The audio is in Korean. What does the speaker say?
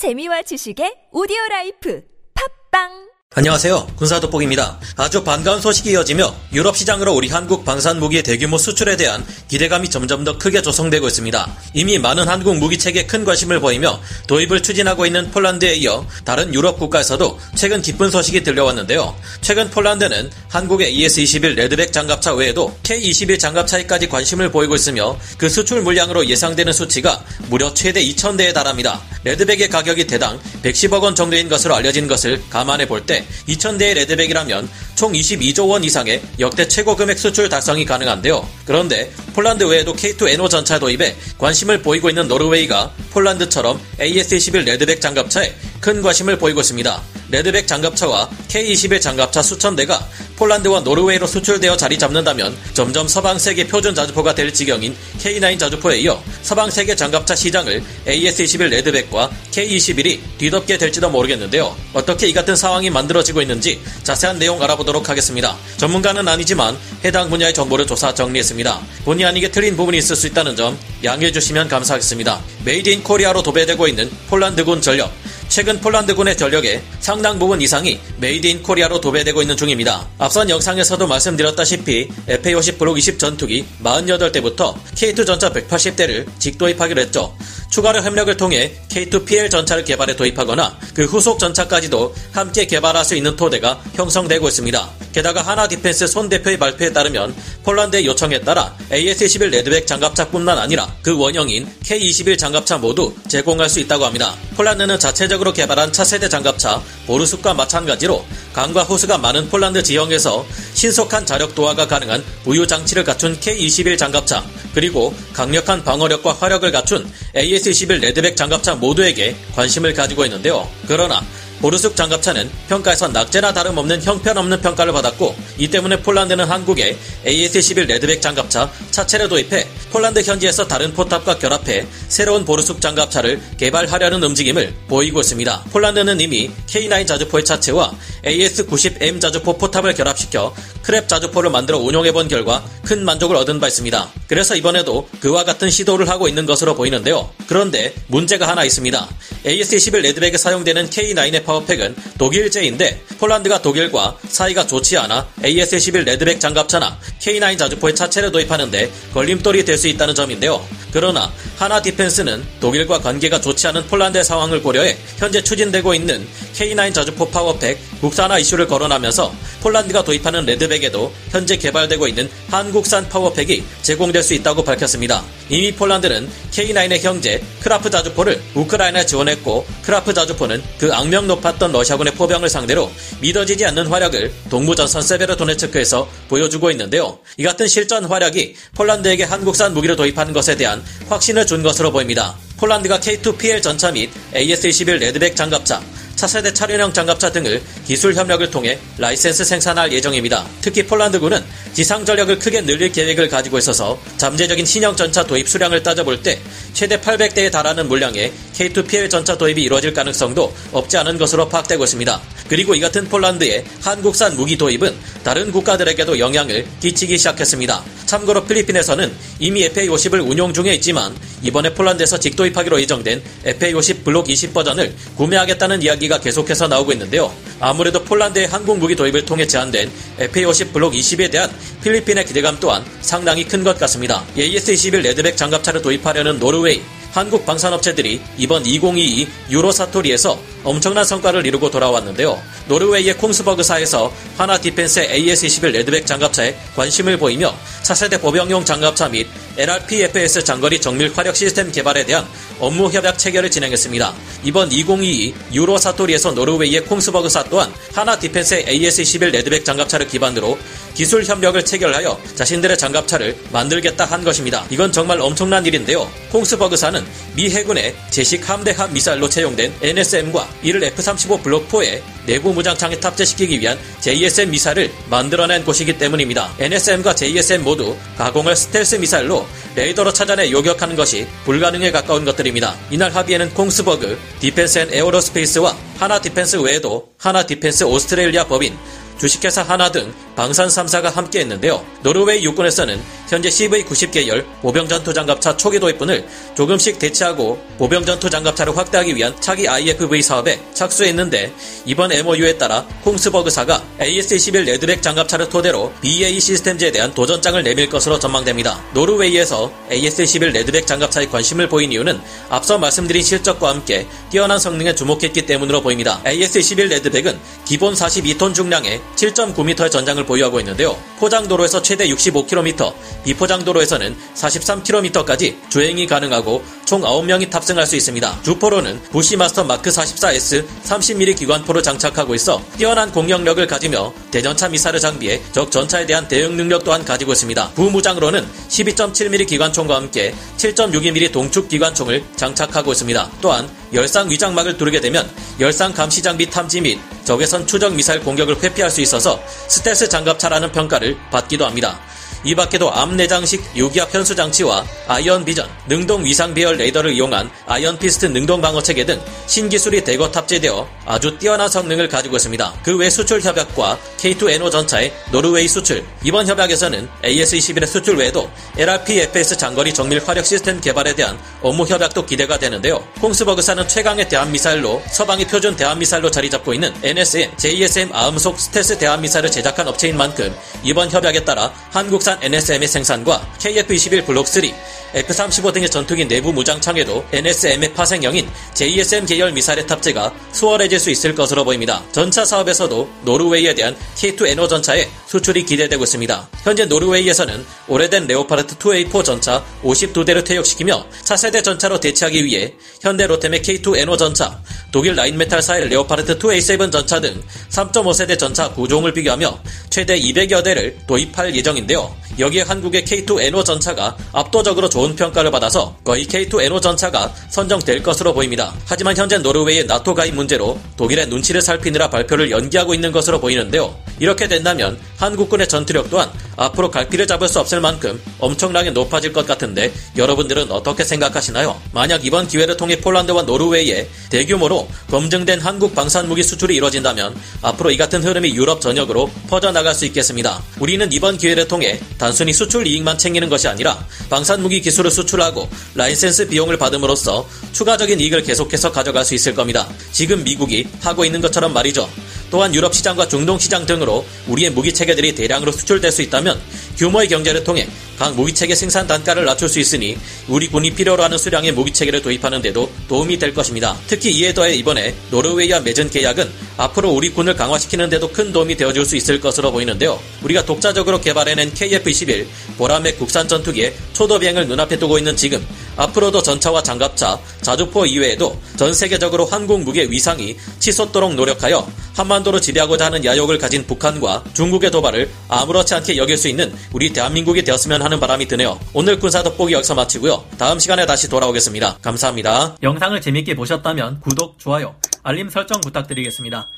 재미와 지식의 오디오 라이프. 팟빵 안녕하세요. 군사돋보기입니다. 아주 반가운 소식이 이어지며 유럽 시장으로 우리 한국 방산 무기의 대규모 수출에 대한 기대감이 점점 더 크게 조성되고 있습니다. 이미 많은 한국 무기 체계에 큰 관심을 보이며 도입을 추진하고 있는 폴란드에 이어 다른 유럽 국가에서도 최근 기쁜 소식이 들려왔는데요. 최근 폴란드는 한국의 AS-21 레드백 장갑차 외에도 K-21 장갑차에까지 관심을 보이고 있으며 그 수출 물량으로 예상되는 수치가 무려 최대 2,000대에 달합니다. 레드백의 가격이 대당 110억 원 정도인 것으로 알려진 것을 감안해 볼때 2,000대의 레드백이라면 총 22조 원 이상의 역대 최고 금액 수출 달성이 가능한데요. 그런데 폴란드 외에도 K2NO 전차 도입에 관심을 보이고 있는 노르웨이가 폴란드처럼 AS-21 레드백 장갑차에 큰 관심을 보이고 있습니다. 레드백 장갑차와 K-21 장갑차 수천 대가 폴란드와 노르웨이로 수출되어 자리 잡는다면 점점 서방 세계 표준 자주포가 될 지경인 K9 자주포에 이어 서방 세계 장갑차 시장을 AS-21 레드백과 K-21이 뒤덮게 될지도 모르겠는데요. 어떻게 이 같은 상황이 만들어지고 있는지 자세한 내용 알아보도록 하겠습니다. 전문가는 아니지만 해당 분야의 정보를 조사 정리했습니다. 본의 아니게 틀린 부분이 있을 수 있다는 점 양해해 주시면 감사하겠습니다. Made in Korea로 도배되고 있는 폴란드군 전력 최근 폴란드군의 전력의 상당 부분 이상이 Made in Korea로 도배되고 있는 중입니다. 앞선 영상에서도 말씀드렸다시피 FA50 Block 20 전투기 48대부터 K2 전차 180대를 직도입하기로 했죠. 추가로 협력을 통해 K2PL 전차를 개발해 도입하거나 그 후속 전차까지도 함께 개발할 수 있는 토대가 형성되고 있습니다. 게다가 한화 디펜스 손 대표의 발표에 따르면 폴란드의 요청에 따라 AS-21 레드백 장갑차뿐만 아니라 그 원형인 K-21 장갑차 모두 제공할 수 있다고 합니다. 폴란드는 자체적으로 개발한 차세대 장갑차 보르숙과 마찬가지로 강과 호수가 많은 폴란드 지형에서 신속한 자력 도하가 가능한 부유 장치를 갖춘 K-21 장갑차 그리고 강력한 방어력과 화력을 갖춘 AS-21 레드백 장갑차 모두에게 관심을 가지고 있는데요. 그러나 보르숙 장갑차는 평가에서 낙제나 다름없는 형편없는 평가를 받았고 이 때문에 폴란드는 한국에 AS-21 레드백 장갑차 차체를 도입해 폴란드 현지에서 다른 포탑과 결합해 새로운 보르숙 장갑차를 개발하려는 움직임을 보이고 있습니다. 폴란드는 이미 K9 자주포의 차체와 AS-90M 자주포 포탑을 결합시켜 크랩 자주포를 만들어 운용해본 결과 큰 만족을 얻은 바 있습니다. 그래서 이번에도 그와 같은 시도를 하고 있는 것으로 보이는데요. 그런데 문제가 하나 있습니다. AS-21 레드백에 사용되는 K9의 파워팩은 독일제인데 폴란드가 독일과 사이가 좋지 않아 AS-21 레드백 장갑차나 K9 자주포의 차체를 도입하는데 걸림돌이 될 수 있다는 점인데요. 그러나 한화 디펜스는 독일과 관계가 좋지 않은 폴란드의 상황을 고려해 현재 추진되고 있는 K9 자주포 파워팩 국산화 이슈를 거론하면서 폴란드가 도입하는 레드백에도 현재 개발되고 있는 한국산 파워팩이 제공될 수 있다고 밝혔습니다. 이미 폴란드는 K9의 형제 크라프 자주포를 우크라이나에 지원했고 크라프 자주포는 그 악명 높았던 러시아군의 포병을 상대로 믿어지지 않는 활약을 동부전선 세베르도네츠크에서 보여주고 있는데요. 이 같은 실전 활약이 폴란드에게 한국산 무기를 도입하는 것에 대한 확신을 준 것으로 보입니다. 폴란드가 K2PL 전차 및 AS-21 레드백 장갑차, 차세대 차륜형 장갑차 등을 기술 협력을 통해 라이센스 생산할 예정입니다. 특히 폴란드군은 지상 전력을 크게 늘릴 계획을 가지고 있어서 잠재적인 신형 전차 도입 수량을 따져볼 때 최대 800대에 달하는 물량의 K2PL 전차 도입이 이루어질 가능성도 없지 않은 것으로 파악되고 있습니다. 그리고 이 같은 폴란드의 한국산 무기 도입은 다른 국가들에게도 영향을 끼치기 시작했습니다. 참고로 필리핀에서는 이미 FA50을 운용 중에 있지만 이번에 폴란드에서 직도입하기로 예정된 FA50 블록 20 버전을 구매하겠다는 이야기가 계속해서 나오고 있는데요. 아무래도 폴란드의 한국 무기 도입을 통해 제안된 FA50 블록 20에 대한 필리핀의 기대감 또한 상당히 큰 것 같습니다. AS-21 레드백 장갑차를 도입하려는 노르웨이, 한국 방산업체들이 이번 2022 유로 사토리에서 엄청난 성과를 이루고 돌아왔는데요. 노르웨이의 콩스버그사에서 한화 디펜스의 AS-21 레드백 장갑차에 관심을 보이며 차세대 보병용 장갑차 및 LRPFS 장거리 정밀 화력 시스템 개발에 대한 업무 협약 체결을 진행했습니다. 이번 2022 유로 사토리에서 노르웨이의 콩스버그사 또한 한화 디펜스의 AS-21 레드백 장갑차를 기반으로 기술 협력을 체결하여 자신들의 장갑차를 만들겠다 한 것입니다. 이건 정말 엄청난 일인데요. 콩스버그사는 미 해군의 제식 함대함 미사일로 채용된 NSM과 이를 F-35 블록4에 내부 무장창에 탑재시키기 위한 JSM 미사일을 만들어낸 곳이기 때문입니다. NSM과 JSM 모두 가공할 스텔스 미사일로 레이더로 찾아내 요격하는 것이 불가능에 가까운 것들입니다. 이날 합의에는 콩스버그 디펜스 앤 에어로스페이스와 한화 디펜스 외에도 한화 디펜스 오스트레일리아 법인, 주식회사 한화 등 방산 3사가 함께했는데요. 노르웨이 육군에서는 현재 CV-90 계열 보병전투 장갑차 초기 도입분을 조금씩 대체하고 보병전투 장갑차를 확대하기 위한 차기 IFV 사업에 착수했는데 이번 MOU에 따라 콩스버그사가 AS-21 레드백 장갑차를 토대로 BAE 시스템즈에 대한 도전장을 내밀 것으로 전망됩니다. 노르웨이에서 AS-21 레드백 장갑차에 관심을 보인 이유는 앞서 말씀드린 실적과 함께 뛰어난 성능에 주목했기 때문으로 보입니다. AS-21 레드백은 기본 42톤 중량의 7.9m의 전장을 보유하고 있는데요. 포장도로에서 최대 65km, 비포장도로에서는 43km까지 주행이 가능하고 총 9명이 탑승할 수 있습니다. 주포로는 부시 마스터 마크 44S 30mm 기관포를 장착하고 있어 뛰어난 공격력을 가지며 대전차 미사를 장비해 적 전차에 대한 대응 능력 또한 가지고 있습니다. 부무장으로는 12.7mm 기관총과 함께 7.62mm 동축 기관총을 장착하고 있습니다. 또한 열상 위장막을 두르게 되면 열상 감시 장비 탐지 및 적외선 추적 미사일 공격을 회피할 수 있어서 스텔스 장갑차라는 평가를 받기도 합니다. 이 밖에도 암 내장식 유기압 현수 장치와 아이언 비전, 능동 위상 배열 레이더를 이용한 아이언 피스트 능동 방어 체계 등 신기술이 대거 탑재되어 아주 뛰어난 성능을 가지고 있습니다. 그 외 수출 협약과 K2NO 전차의 노르웨이 수출, 이번 협약에서는 AS-21의 수출 외에도 LRP-FS 장거리 정밀 화력 시스템 개발에 대한 업무 협약도 기대가 되는데요. 콩스버그사는 최강의 대함 미사일로 서방의 표준 대함 미사일로 자리 잡고 있는 NSM, JSM 아음속 스텔스 대함 미사일을 제작한 업체인 만큼 이번 협약에 따라 한국산 NSM의 생산과 KF-21 블록 3, F-35 등의 전투기 내부 무장 창에도 NSM의 파생형인 JSM 계열 미사일의 탑재가 수월해질 수 있을 것으로 보입니다. 전차 사업에서도 노르웨이에 대한 K2NO 전차의 수출이 기대되고 있습니다. 현재 노르웨이에서는 오래된 레오파르트 2A4 전차 52대를 퇴역시키며 차세대 전차로 대체하기 위해 현대 로템의 K2NO 전차, 독일 라인메탈사의 레오파르트 2A7 전차 등 3.5세대 전차 구종을 비교하며 최대 200여 대를 도입할 예정인데요. 여기에 한국의 K2NO 전차가 압도적으로 좋은 평가를 받아서 거의 K2NO 전차가 선정될 것으로 보입니다. 하지만 현재 노르웨이의 나토 가입 문제로 독일의 눈치를 살피느라 발표를 연기하고 있는 것으로 보이는데요. 이렇게 된다면 한국군의 전투력 또한 앞으로 갈피를 잡을 수 없을 만큼 엄청나게 높아질 것 같은데 여러분들은 어떻게 생각하시나요? 만약 이번 기회를 통해 폴란드와 노르웨이에 대규모로 검증된 한국 방산무기 수출이 이뤄진다면 앞으로 이 같은 흐름이 유럽 전역으로 퍼져나갈 수 있겠습니다. 우리는 이번 기회를 통해 단순히 수출 이익만 챙기는 것이 아니라 방산무기 기술을 수출하고 라이센스 비용을 받음으로써 추가적인 이익을 계속해서 가져갈 수 있을 겁니다. 지금 미국이 하고 있는 것처럼 말이죠. 또한 유럽 시장과 중동 시장 등으로 우리의 무기 체계들이 대량으로 수출될 수 있다면 규모의 경제를 통해 각 무기 체계 생산 단가를 낮출 수 있으니 우리 군이 필요로 하는 수량의 무기 체계를 도입하는 데도 도움이 될 것입니다. 특히 이에 더해 이번에 노르웨이와 맺은 계약은 앞으로 우리 군을 강화시키는 데도 큰 도움이 되어줄 수 있을 것으로 보이는데요. 우리가 독자적으로 개발해낸 KF-21 보라맥 국산 전투기의 초도 비행을 눈앞에 두고 있는 지금 앞으로도 전차와 장갑차, 자주포 이외에도 전 세계적으로 한국 무기의 위상이 치솟도록 노력하여 한반도를 지배하고자 하는 야욕을 가진 북한과 중국의 도발을 아무렇지 않게 여길 수 있는 우리 대한민국이 되었으면 하는 바람이 드네요. 오늘 군사 돋보기 여기서 마치고요. 다음 시간에 다시 돌아오겠습니다. 감사합니다. 영상을 재밌게 보셨다면 구독, 좋아요, 알림 설정 부탁드리겠습니다.